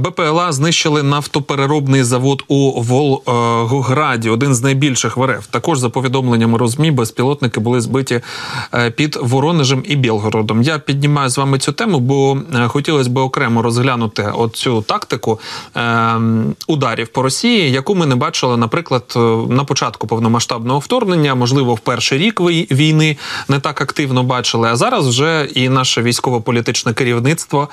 БПЛА знищили нафтопереробний завод у Волгограді, один з найбільших в РФ. Також за повідомленнями розмі безпілотники були збиті е, під Воронежем і Білгородом. Я піднімаю з вами цю тему, бо е, хотілося б окремо розглянути оцю тактику е, ударів по Росії, яку ми не бачили, наприклад, на початку повномасштабного вторгнення, можливо, в перший рік війни не так активно бачили. А зараз вже і наше військово-політичне керівництво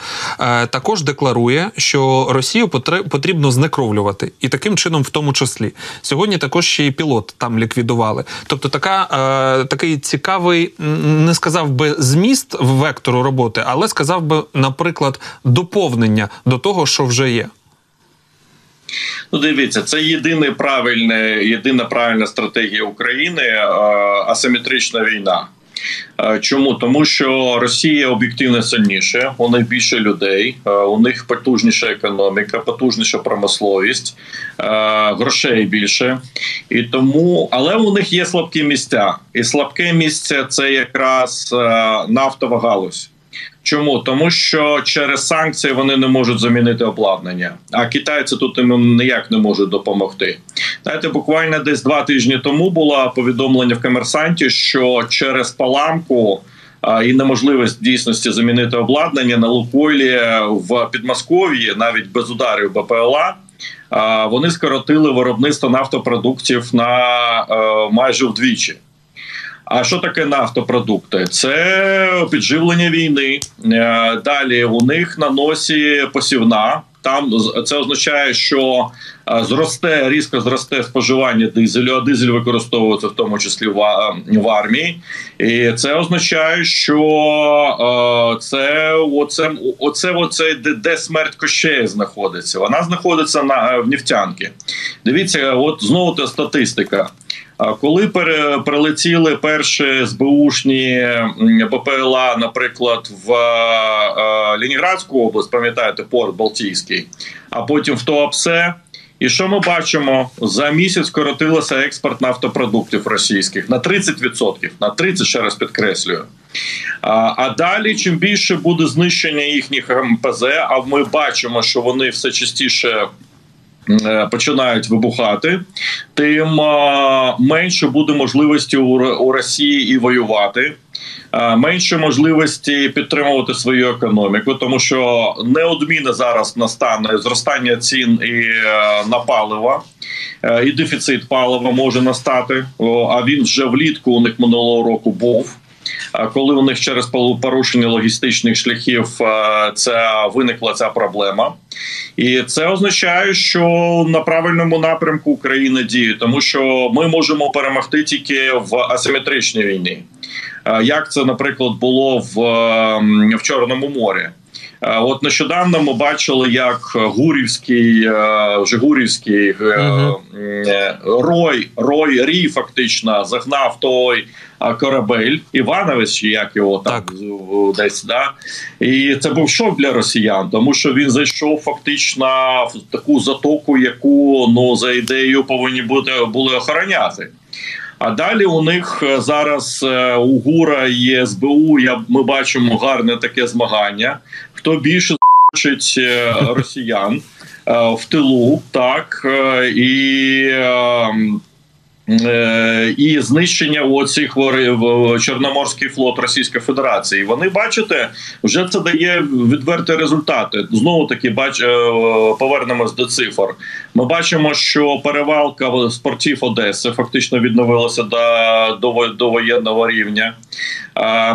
також декларує, що. Росію потрібно знекровлювати, і таким чином, в тому числі, сьогодні також ще й пілот там ліквідували. Тобто, така е, такий цікавий, не сказав би зміст вектору роботи, але сказав би, наприклад, доповнення до того, що вже є. Ну, дивіться, це єдине правильне, єдина правильна стратегія України е, асиметрична війна. Е, чому? Тому, що Росія об'єктивно сильніше, у них більше людей, е, у них потужніша економіка, потужніша промисловість, е, грошей більше. І тому, але у них є слабкі місця, і слабке місце це якраз нафтова галузь. Чому тому, що через санкції вони не можуть замінити обладнання, а китайці тут їм ніяк не можуть допомогти. Знаєте, буквально десь два тижні тому було повідомлення в комерсанті, що через паламку і неможливість дійсності замінити обладнання на Лукойлі в Підмосков'ї, навіть без ударів БПЛА. Вони скоротили виробництво нафтопродуктів на е, майже вдвічі. А що таке нафтопродукти? Це підживлення війни. Е, далі у них на носі посівна. Там це означає, що е, зросте різко зросте споживання дизелю, а дизель використовується в тому числі в, в армії, і це означає, що е, це оце, оце, оце де смерть кощея знаходиться. Вона знаходиться на в нефтянки. Дивіться, от знову та статистика. Коли прилетіли перші СБУшні БПЛА, наприклад, в Леніградську область, пам'ятаєте, порт Балтійський, а потім в Туапсе, і що ми бачимо? За місяць скоротилося експорт нафтопродуктів російських на 30%, на 30%, ще раз підкреслюю. А а далі, чим більше буде знищення їхніх МПЗ, а ми бачимо, що вони все частіше Е, починають вибухати, тим е, менше буде можливості у Росії і воювати. Е, менше можливості підтримувати свою економіку, тому що неодмінно зараз настане зростання цін і на паливо, і дефіцит палива може настати. А він вже влітку у них минулого року був коли у них через порушення логістичних шляхів це виникла ця проблема, і це означає, що на правильному напрямку Україна діє, тому що ми можемо перемогти тільки в асиметричній війні. Як це, наприклад, було в, в Чорному морі? От нещодавно ми бачили, як Гурівський Жигурівський uh-huh. Рой Рой Рій фактично загнав той корабель Іванович, як його там так. десь да і це був шок для росіян, тому що він зайшов фактично в таку затоку, яку ну за ідеєю повинні бути були охороняти. А далі у них е, зараз е, у ГУРа і СБУ. Я ми бачимо гарне таке змагання. Хто більше хочуть е, росіян в тилу, так і. Е, і знищення оцих Чорноморський флот Російської Федерації. Вони бачите, вже це дає відверті результати. Знову таки, бач е, повернемось до цифр. Ми бачимо, що перевалка з портів Одеси фактично відновилася до, до, до воєнного рівня.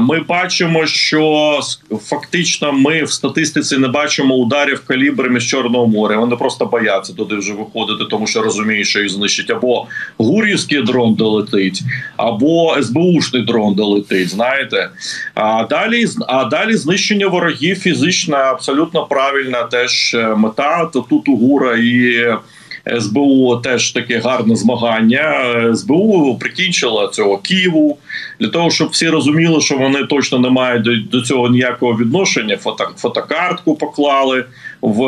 Ми бачимо, що фактично ми в статистиці не бачимо ударів калібрами з Чорного моря. Вони просто бояться туди вже виходити, тому що розуміють, що їх знищить або гурівський дрон долетить, або СБУшний дрон долетить. Знаєте, а далі а далі знищення ворогів фізично абсолютно правильна теж е, мета. То тут у гура і СБУ теж таке гарне змагання. СБУ прикінчила цього Києву для того, щоб всі розуміли, що вони точно не мають до, до цього ніякого відношення. Фото, фотокартку поклали в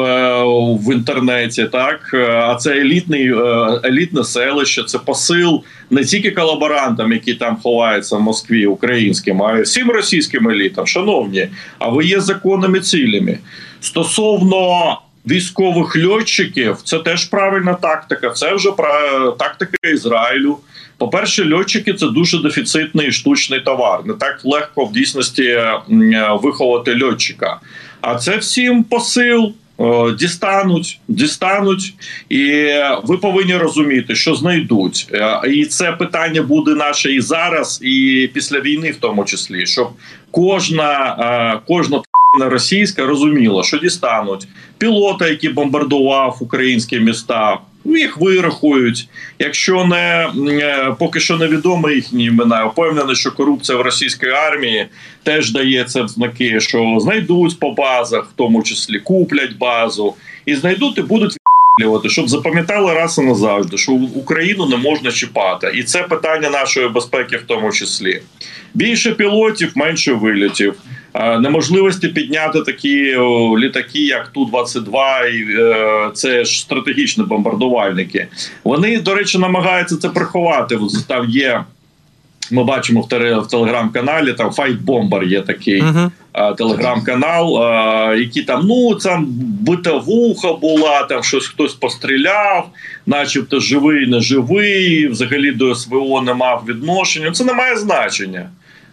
в інтернеті. Так а це елітний елітне селище, це посил не тільки колаборантам, які там ховаються в Москві, українським, а й всім російським елітам. Шановні, а ви є законними цілями стосовно військових льотчиків це теж правильна тактика. Це вже тактика Ізраїлю. По перше, льотчики це дуже дефіцитний штучний товар. Не так легко в дійсності виховати льотчика. А це всім посил. Дістануть, дістануть, і ви повинні розуміти, що знайдуть, і це питання буде наше і зараз, і після війни, в тому числі, щоб кожна кожна російська розуміла, що дістануть пілота, який бомбардував українські міста. Їх вирахують. Якщо не е, поки що невідомо їхні імена, впевнений, що корупція в російській армії теж дає це в знаки, що знайдуть по базах, в тому числі куплять базу, і знайдуть і будуть щоб запам'ятали раз і назавжди, що Україну не можна чіпати, і це питання нашої безпеки, в тому числі. Більше пілотів, менше вилітів. Неможливості підняти такі літаки, як ту 22 і е, це ж стратегічні бомбардувальники. Вони, до речі, намагаються це приховати. Там є. Ми бачимо в телеграм-каналі там Bomber є такий uh -huh. телеграм-канал, який там ну там битовуха була, там щось хтось постріляв, начебто живий, не живий. Взагалі до СВО не мав відношення. Це не має значення.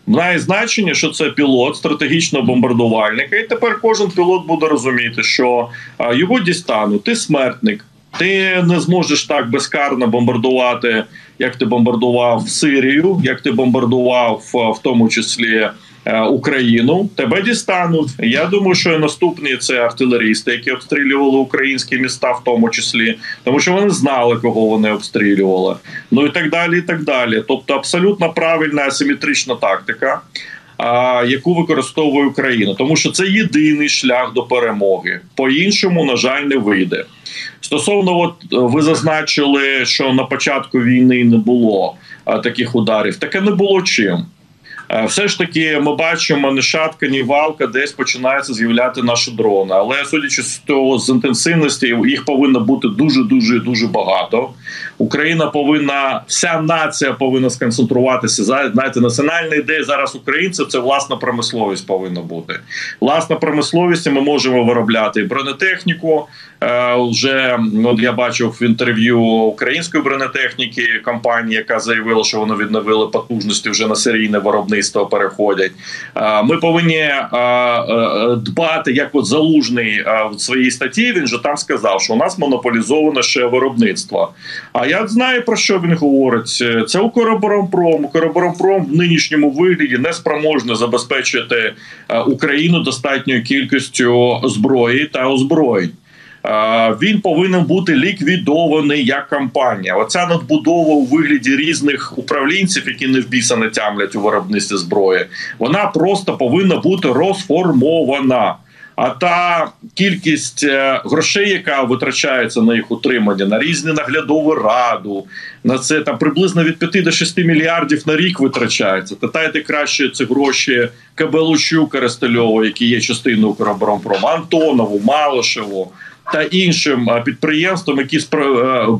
Має значення, що це пілот стратегічного бомбардувальника, і тепер кожен пілот буде розуміти, що його дістануть. Ти смертник, ти не зможеш так безкарно бомбардувати, як ти бомбардував Сирію, як ти бомбардував в тому числі. Е, Україну тебе дістануть. Я думаю, що наступні це артилерісти, які обстрілювали українські міста, в тому числі, тому що вони знали, кого вони обстрілювали. Ну і так далі. і так далі. Тобто, абсолютно правильна асиметрична тактика. Яку використовує Україна, тому що це єдиний шлях до перемоги. По іншому, на жаль, не вийде. Стосовно, от ви зазначили, що на початку війни не було таких ударів. Таке не було чим. Е, все ж таки, ми бачимо не шатка, ні валка, десь починаються з'являти наші дрони. Але судячи з того, з інтенсивності їх повинно бути дуже дуже дуже багато. Україна повинна, вся нація повинна сконцентруватися. знаєте, національна ідея зараз українців це власна промисловість повинна бути. Власна промисловість ми можемо виробляти бронетехніку. Е, вже от я бачив в інтерв'ю української бронетехніки компанії, яка заявила, що вони відновили потужності вже на серійне виробництво. Переходять. Е, ми повинні е, дбати, як от залужний в своїй статті. Він же там сказав, що у нас монополізоване ще виробництво. А я знаю про що він говорить. Це Укроборонпром. Укроборонпром в нинішньому вигляді не спроможний забезпечити Україну достатньою кількістю зброї та озброєнь він повинен бути ліквідований як компанія. Оця надбудова у вигляді різних управлінців, які не в не тямлять у виробництві зброї. Вона просто повинна бути розформована. А та кількість е, грошей, яка витрачається на їх утримання, на різні наглядову раду, на це там приблизно від 5 до 6 мільярдів на рік витрачається. Питайте краще ці гроші Кабелучу Коростельову, які є частиною Укроборонпрому, Антонову, Малишеву та іншим підприємствам, які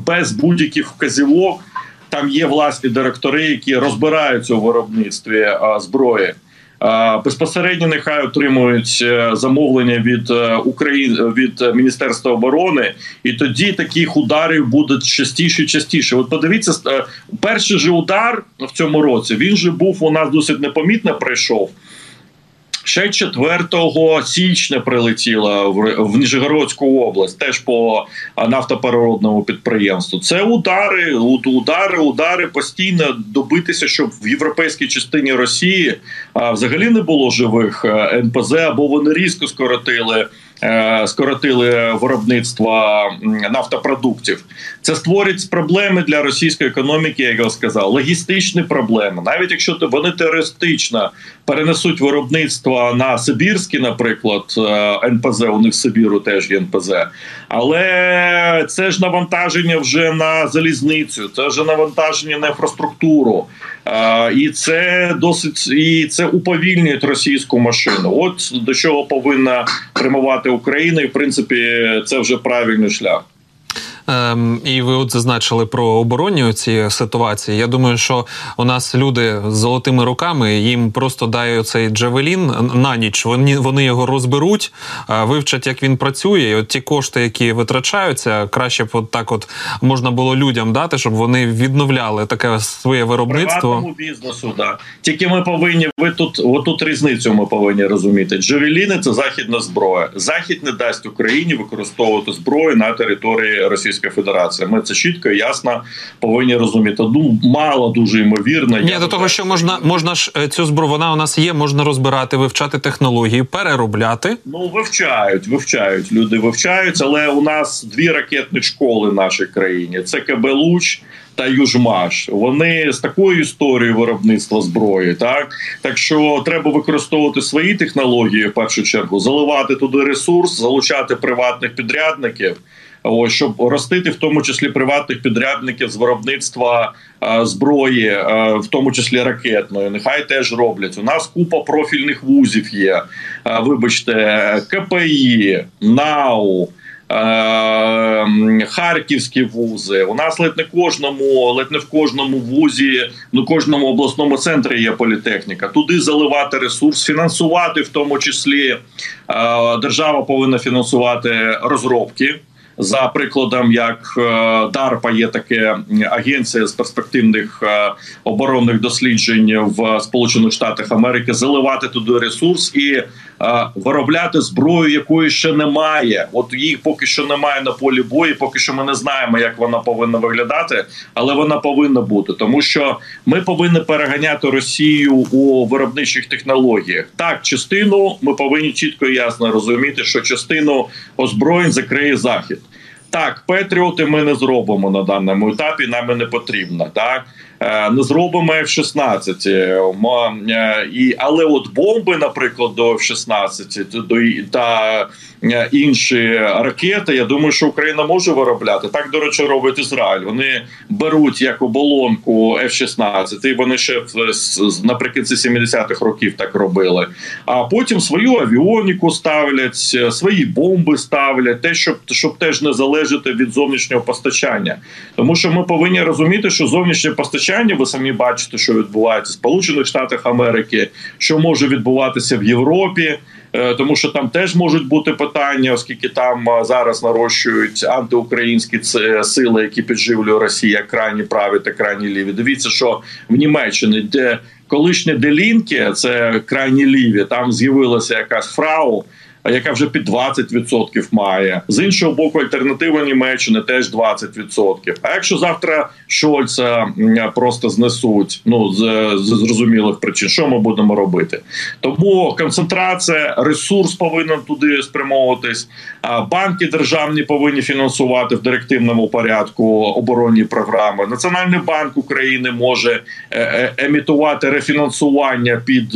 без будь-яких вказівок там є власні директори, які розбираються у виробництві зброї. Безпосередньо нехай отримують е, замовлення від е, України від Міністерства оборони, і тоді таких ударів буде частіше і частіше. От подивіться, е, перший же удар в цьому році він же був у нас досить непомітно. Прийшов Ще 4 січня прилетіла в Нижегородську область, теж по нафтопереробному підприємству. Це удари, удари, удари постійно добитися, щоб в європейській частині Росії взагалі не було живих НПЗ, або вони різко скоротили Е, скоротили виробництво нафтопродуктів. Це створить проблеми для російської економіки, як я сказав, логістичні проблеми. Навіть якщо вони теоретично перенесуть виробництво на Сибірський, наприклад, е, НПЗ, у них Сибіру теж є НПЗ, але це ж навантаження вже на залізницю, це вже навантаження на інфраструктуру. І це досить і це уповільнює російську машину. От до чого повинна прямувати Україна, і в принципі це вже правильний шлях. Ем, І ви от зазначили про оборонні ці ситуації. Я думаю, що у нас люди з золотими руками їм просто дають цей Джавелін на ніч. Вони вони його розберуть, вивчать, як він працює. І От ті кошти, які витрачаються, краще б от так, от можна було людям дати, щоб вони відновляли таке своє виробництво. Бізнесу, да. Тільки ми повинні ви тут отут різницю. Ми повинні розуміти. Джавеліни – це західна зброя. Захід не дасть Україні використовувати зброю на території Російської. Російська Федерація. Ми це чітко і ясно повинні розуміти. Ну мало дуже ймовірно. Ні, до того, що можна можна ж е, цю зброю, вона у нас є, можна розбирати, вивчати технології, переробляти. Ну вивчають, вивчають люди, вивчають, але у нас дві ракетні школи в нашій країні: це КБ Луч. Та Южмаш вони з такою історією виробництва зброї, так так що треба використовувати свої технології в першу чергу, заливати туди ресурс, залучати приватних підрядників ось щоб ростити в тому числі приватних підрядників з виробництва а, зброї, а, в тому числі ракетної. Нехай теж роблять. У нас купа профільних вузів є. А, вибачте, КПІ, НАУ. Харківські вузи у нас ледь не кожному, ледь не в кожному вузі, ну кожному обласному центрі є політехніка. Туди заливати ресурс, фінансувати, в тому числі держава повинна фінансувати розробки за прикладом, як е, DARPA є таке агенція з перспективних е, оборонних досліджень в Сполучених Штатах Америки, заливати туди ресурс і е, виробляти зброю, якої ще немає. От їх поки що немає на полі бою. Поки що ми не знаємо, як вона повинна виглядати, але вона повинна бути, тому що ми повинні переганяти Росію у виробничих технологіях. Так, частину ми повинні чітко і ясно розуміти, що частину озброєнь закриє захід. Так, Петріоти ми не зробимо на даному етапі. Нам не потрібно. Так не зробимо F-16. Е, але от бомби, наприклад, до F-16 до та е, інші ракети. Я думаю, що Україна може виробляти так. До речі, робить Ізраїль. Вони беруть як оболонку F-16, і вони ще наприкінці 70-х років так робили. А потім свою авіоніку ставлять, свої бомби ставлять, те, щоб щоб теж не залежати від зовнішнього постачання, тому що ми повинні розуміти, що зовнішнє постачання постачання. Ви самі бачите, що відбувається в Сполучених Штатах Америки, що може відбуватися в Європі. Е, тому що там теж можуть бути питання, оскільки там е, зараз нарощують антиукраїнські сили, які підживлює Росія, крайні праві та крайні ліві. Дивіться, що в Німеччині, де колишні делінки, це крайні ліві, там з'явилася якась фрау яка вже під 20% має з іншого боку, альтернатива Німеччини теж 20%. А якщо завтра Шольца просто знесуть, ну з, з зрозумілих причин, що ми будемо робити? Тому концентрація, ресурс повинен туди спрямовуватись. Банки державні повинні фінансувати в директивному порядку оборонні програми. Національний банк України може е, е, емітувати рефінансування під.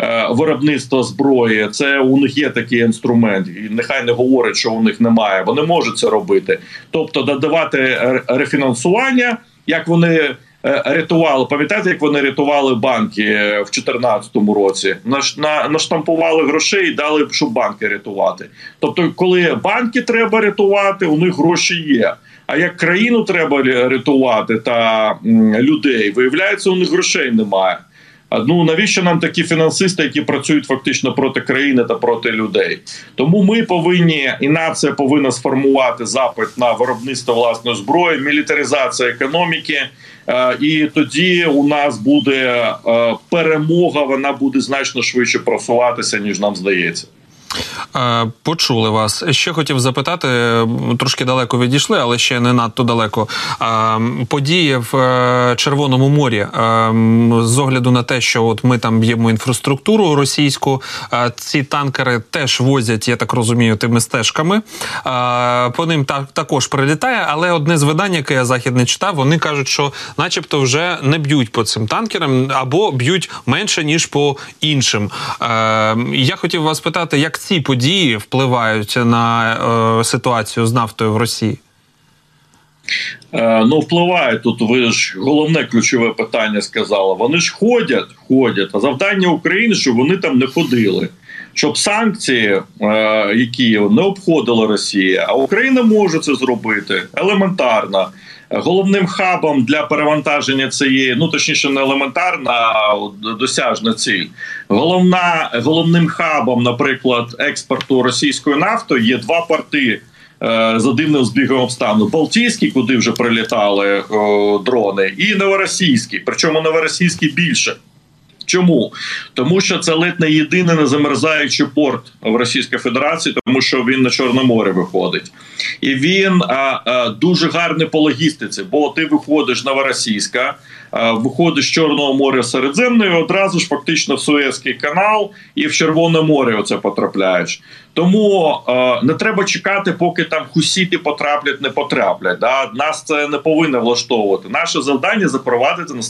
Е, Е, виробництва зброї. Це у них є такий інструмент, і нехай не говорять, що у них немає. Вони можуть це робити, тобто додавати рефінансування, як вони. Е, рятували, пам'ятаєте, як вони рятували банки в 2014 році? наштампували грошей і дали, щоб банки рятувати. Тобто, коли банки треба рятувати, у них гроші є. А як країну треба рятувати та людей, виявляється, у них грошей немає. Ну навіщо нам такі фінансисти, які працюють фактично проти країни та проти людей? Тому ми повинні і нація повинна сформувати запит на виробництво власної зброї, мілітаризація економіки. Е, і тоді у нас буде е, перемога. Вона буде значно швидше просуватися ніж нам здається. Е, почули вас. Ще хотів запитати, трошки далеко відійшли, але ще не надто далеко. Е, події в е, Червоному морі з огляду на те, що от ми там б'ємо інфраструктуру російську, ці танкери теж возять, я так розумію, тими стежками. По ним також прилітає, але одне з видань, яке я західне читав, вони кажуть, що, начебто, вже не б'ють по цим танкерам або б'ють менше ніж по іншим. Я хотів вас питати, як ці події впливають на е, ситуацію з нафтою в Росії? Е, ну, впливає тут. Ви ж головне ключове питання сказали. Вони ж ходять, ходять. А завдання України, щоб вони там не ходили. Щоб санкції, е, які не обходила Росія, а Україна може це зробити елементарно головним хабом для перевантаження цієї, ну точніше, не елементарна а досяжна ціль. Головна головним хабом, наприклад, експорту російської нафти є два порти. Е, за дивним збігом обставин. Балтійський, куди вже прилітали о, дрони, і новоросійський. Причому новоросійський більше. Чому? Тому що це ледь не єдиний незамерзаючий порт в Російській Федерації, тому що він на Чорне море виходить, і він а, а, дуже гарний по логістиці, бо ти виходиш новоросійська, а, виходиш з Чорного моря Середземної, одразу ж фактично в Суезький канал і в Червоне море оце потрапляєш. Тому е, не треба чекати, поки там хусіти потраплять, не потраплять. Да? Нас це не повинно влаштовувати. Наше завдання запровадити на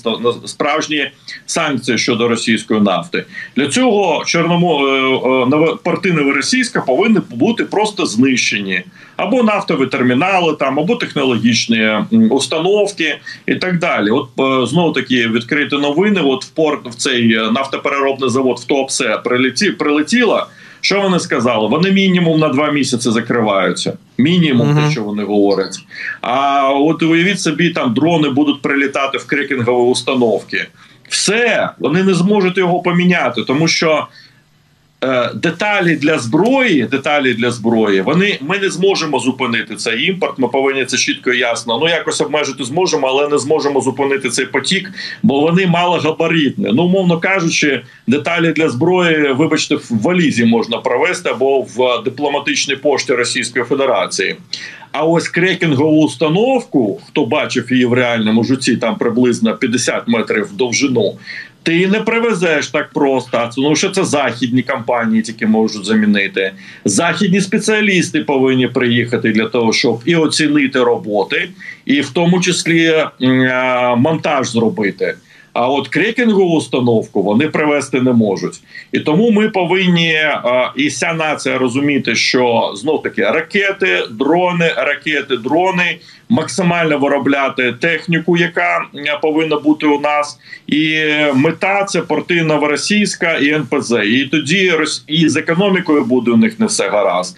справжні санкції щодо російської нафти. Для цього чорномо е, е, порти Новоросійська повинні бути просто знищені або нафтові термінали, там або технологічні установки і так далі. От е, знову таки відкриті новини. От в порт в цей нафтопереробний завод в Туапсе прилеті прилетіла. Що вони сказали? Вони мінімум на два місяці закриваються. Мінімум, uh-huh. те, що вони говорять. А от уявіть собі, там дрони будуть прилітати в крекінгові установки. Все, вони не зможуть його поміняти, тому що Е, деталі для зброї, деталі для зброї, вони ми не зможемо зупинити цей імпорт. Ми повинні це чітко і ясно. Ну якось обмежити зможемо, але не зможемо зупинити цей потік, бо вони малогабаритні. Ну, умовно кажучи, деталі для зброї, вибачте, в валізі можна провести або в дипломатичній пошті Російської Федерації. А ось крекінгову установку, хто бачив її в реальному житті, там приблизно 50 метрів в довжину. Ти не привезеш так просто. Ну що це західні компанії, тільки можуть замінити. Західні спеціалісти повинні приїхати для того, щоб і оцінити роботи, і в тому числі е, монтаж зробити. А от крекінгову установку вони привести не можуть, і тому ми повинні і вся нація розуміти, що знов таки ракети, дрони, ракети, дрони максимально виробляти техніку, яка повинна бути у нас, і мета це порти Новоросійська і НПЗ. І тоді і з економікою буде у них не все гаразд,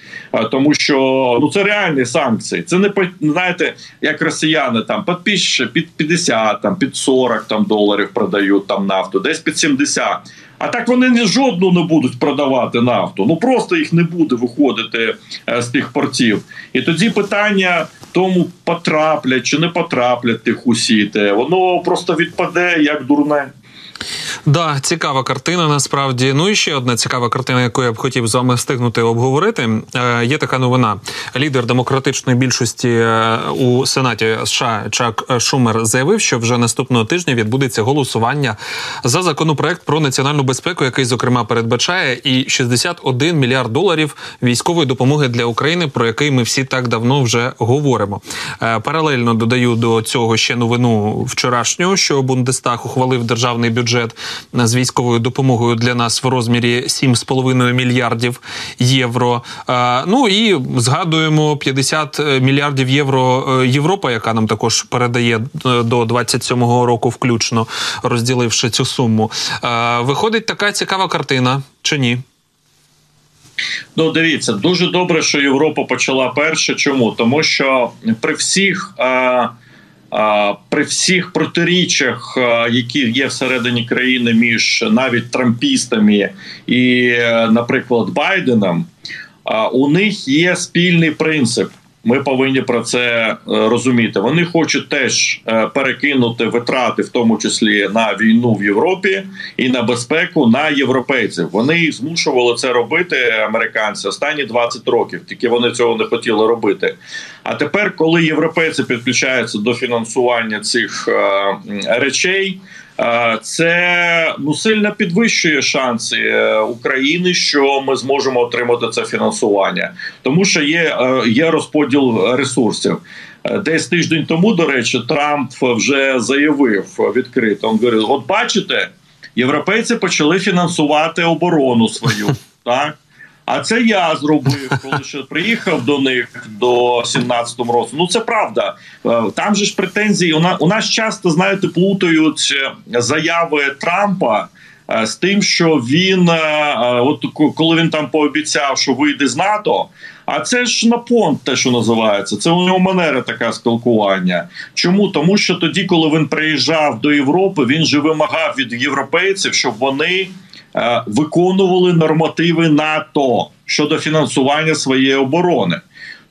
тому що ну це реальні санкції. Це не знаєте, як росіяни там під під 50, там під 40 там доларів продають там нафту, десь під 70. А так вони ні жодну не будуть продавати нафту. Ну просто їх не буде виходити е, з тих портів. І тоді питання тому потраплять чи не потраплять тих усіти, воно просто відпаде як дурне. Да, цікава картина. Насправді, ну і ще одна цікава картина, яку я б хотів з вами встигнути обговорити. Е, Є така новина. Лідер демократичної більшості е, у сенаті США Чак Шумер заявив, що вже наступного тижня відбудеться голосування за законопроект про національну безпеку, який зокрема передбачає і 61 мільярд доларів військової допомоги для України, про який ми всі так давно вже говоримо. Е, паралельно додаю до цього ще новину вчорашнього, що Бундестаг ухвалив державний бюджет з військовою допомогою для нас в розмірі 7,5 мільярдів євро. Ну і згадуємо 50 мільярдів євро е, Європа, яка нам також передає е, до 27-го року, включно розділивши цю суму. Виходить така цікава картина чи ні? Ну, дивіться, дуже добре, що Європа почала перше. Чому? Тому що при всіх. При всіх протиріччях, які є всередині країни між навіть трампістами і, наприклад, Байденом, у них є спільний принцип. Ми повинні про це е, розуміти. Вони хочуть теж е, перекинути витрати, в тому числі на війну в Європі і на безпеку на європейців. Вони змушували це робити американці останні 20 років. Тільки вони цього не хотіли робити. А тепер, коли європейці підключаються до фінансування цих е, речей. Це ну сильно підвищує шанси е, України, що ми зможемо отримати це фінансування, тому що є е, є розподіл ресурсів. Е, десь тиждень тому, до речі, Трамп вже заявив відкрито. Він говорить: от бачите, європейці почали фінансувати оборону свою так. А це я зробив, коли ще приїхав до них до 17-му року. Ну це правда. Е, там же ж претензії. У нас часто знаєте, плутають е, заяви Трампа. Е, з тим, що він от коли він там пообіцяв, що вийде з НАТО, а це ж на понт, те, що називається, це у нього манера така спілкування. Чому тому, що тоді, коли він приїжджав до Європи, він же вимагав від європейців, щоб вони виконували нормативи НАТО щодо фінансування своєї оборони.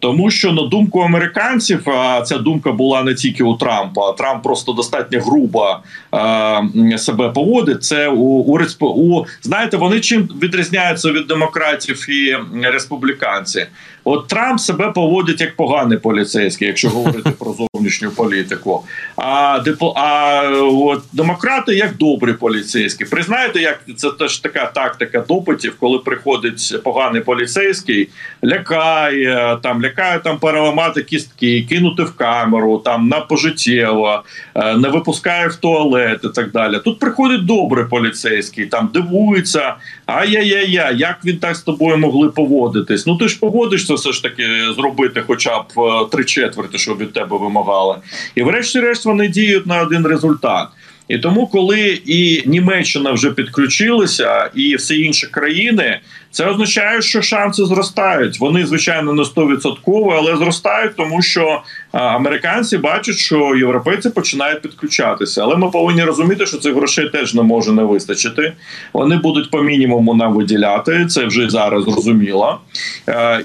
Тому що на думку американців, а ця думка була не тільки у Трампа. Трамп просто достатньо грубо е, себе поводить. Це у у, у знаєте, вони чим відрізняються від демократів і республіканців. От Трамп себе поводить як поганий поліцейський, якщо говорити про зовнішню політику. А депо, а от демократи як добрі поліцейські. Признаєте, як це теж така тактика допитів, коли приходить поганий поліцейський, лякає там, лякає там переламати кістки, кинути в камеру, там на пожиттєво, е, не випускає в туалет і так далі. Тут приходить добрий поліцейський, там дивується. Ай-яй-яй, як він так з тобою могли поводитись? Ну ти ж поводишся це все ж таки зробити, хоча б е, три четверти, що від тебе вимагали, і врешті-решт вони діють на один результат. І тому, коли і Німеччина вже підключилася, і всі інші країни, це означає, що шанси зростають. Вони звичайно не 100%, але зростають, тому що американці бачать, що європейці починають підключатися. Але ми повинні розуміти, що цих грошей теж не може не вистачити. Вони будуть по мінімуму нам виділяти. Це вже зараз зрозуміло.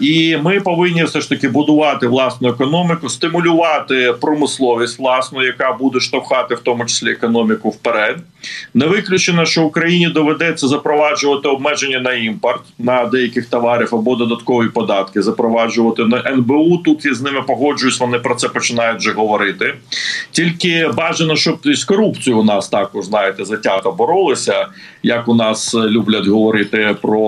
І ми повинні все ж таки будувати власну економіку, стимулювати промисловість власну, яка буде штовхати в тому числі економіку вперед. Не виключено, що Україні доведеться запроваджувати обмеження на імпорт на деяких товарів або додаткові податки, запроваджувати на НБУ. Тут я з ними погоджуюсь. Вони про це починають вже говорити. Тільки бажано, щоб з корупцією у нас також знаєте затято боролися, як у нас люблять говорити про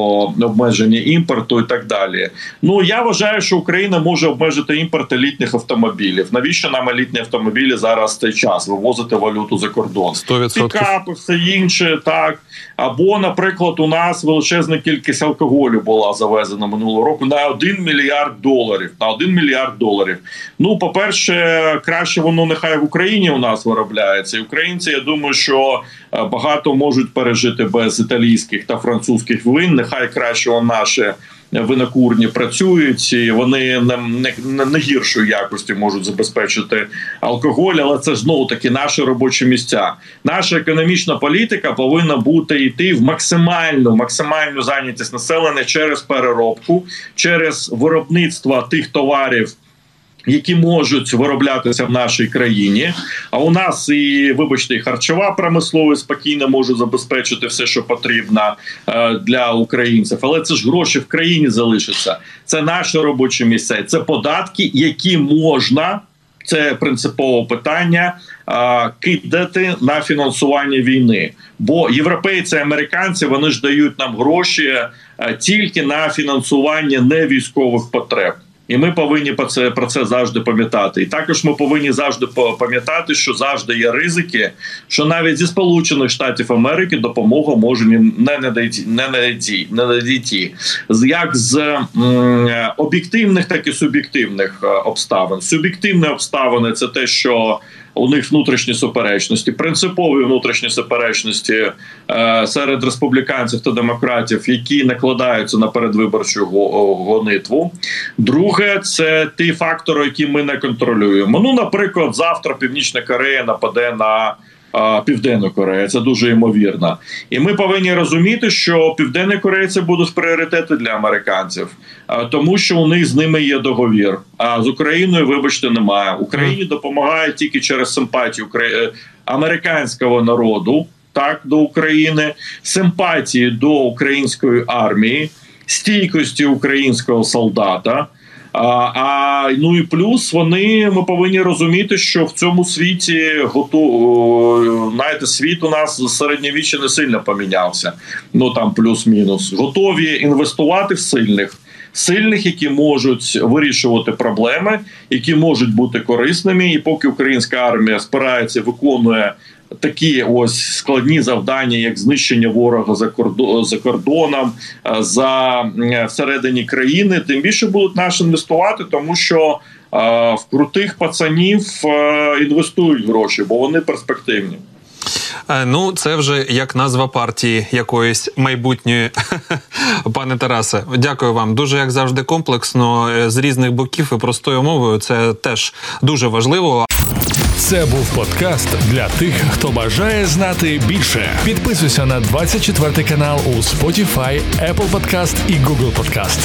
обмеження імпорту і так далі. Ну я вважаю, що Україна може обмежити імпорт елітних автомобілів. Навіщо нам елітні автомобілі зараз цей час вивозити валюту за кордон? 100%. Пікапи, все інше так. Або, наприклад, у нас величезна кількість алкоголю була завезена минулого року на 1 мільярд доларів. На 1 мільярд доларів. Ну, по перше, краще воно нехай в Україні у нас виробляється. І Українці, я думаю, що е, багато можуть пережити без італійських та французьких вин. Нехай краще наше винокурні працюють, і вони не, не, не гіршої якості можуть забезпечити алкоголь, але це знову таки наші робочі місця. Наша економічна політика повинна бути йти в максимальну максимальну зайнятість населення через переробку, через виробництво тих товарів які можуть вироблятися в нашій країні. А у нас і вибачте, і харчова промисловість спокійно може забезпечити все, що потрібно е, для українців. Але це ж гроші в країні залишаться. Це наші робочі місця, це податки, які можна. Це принципове питання а, кидати на фінансування війни. Бо європейці, американці вони ж дають нам гроші е, тільки на фінансування невійськових потреб. І ми повинні про це про це завжди пам'ятати. І також ми повинні завжди пам'ятати, що завжди є ризики, що навіть зі Сполучених Штатів Америки допомога може не надійти, не надійти, не надійти. як з об'єктивних, так і суб'єктивних е, обставин. Суб'єктивні обставини це те, що у них внутрішні суперечності, принципові внутрішні суперечності е, серед республіканців та демократів, які накладаються на передвиборчу гонитву. Друге, це ті фактори, які ми не контролюємо. Ну, наприклад, завтра Північна Корея нападе на Південну Корею. Це дуже ймовірно. І ми повинні розуміти, що Південна Корея це будуть пріоритети для американців, тому що у них з ними є договір. А з Україною, вибачте, немає. Україні допомагає тільки через симпатію е, американського народу. Так, до України, симпатії до української армії, стійкості українського солдата. А ну і плюс вони ми повинні розуміти, що в цьому світі готу знаєте, світ у нас середньовіччя не сильно помінявся. Ну там плюс-мінус, готові інвестувати в сильних. Сильних, які можуть вирішувати проблеми, які можуть бути корисними, і поки українська армія спирається, виконує такі ось складні завдання, як знищення ворога за кордон за кордоном, е, за всередині країни, тим більше будуть наші інвестувати, тому що е, в крутих пацанів е, інвестують гроші, бо вони перспективні. Ну, це вже як назва партії якоїсь майбутньої, пане Тарасе. Дякую вам. Дуже як завжди, комплексно з різних боків і простою мовою. Це теж дуже важливо. Це був подкаст для тих, хто бажає знати більше. Підписуйся на 24 канал у Spotify, Apple Podcast і Google Podcast.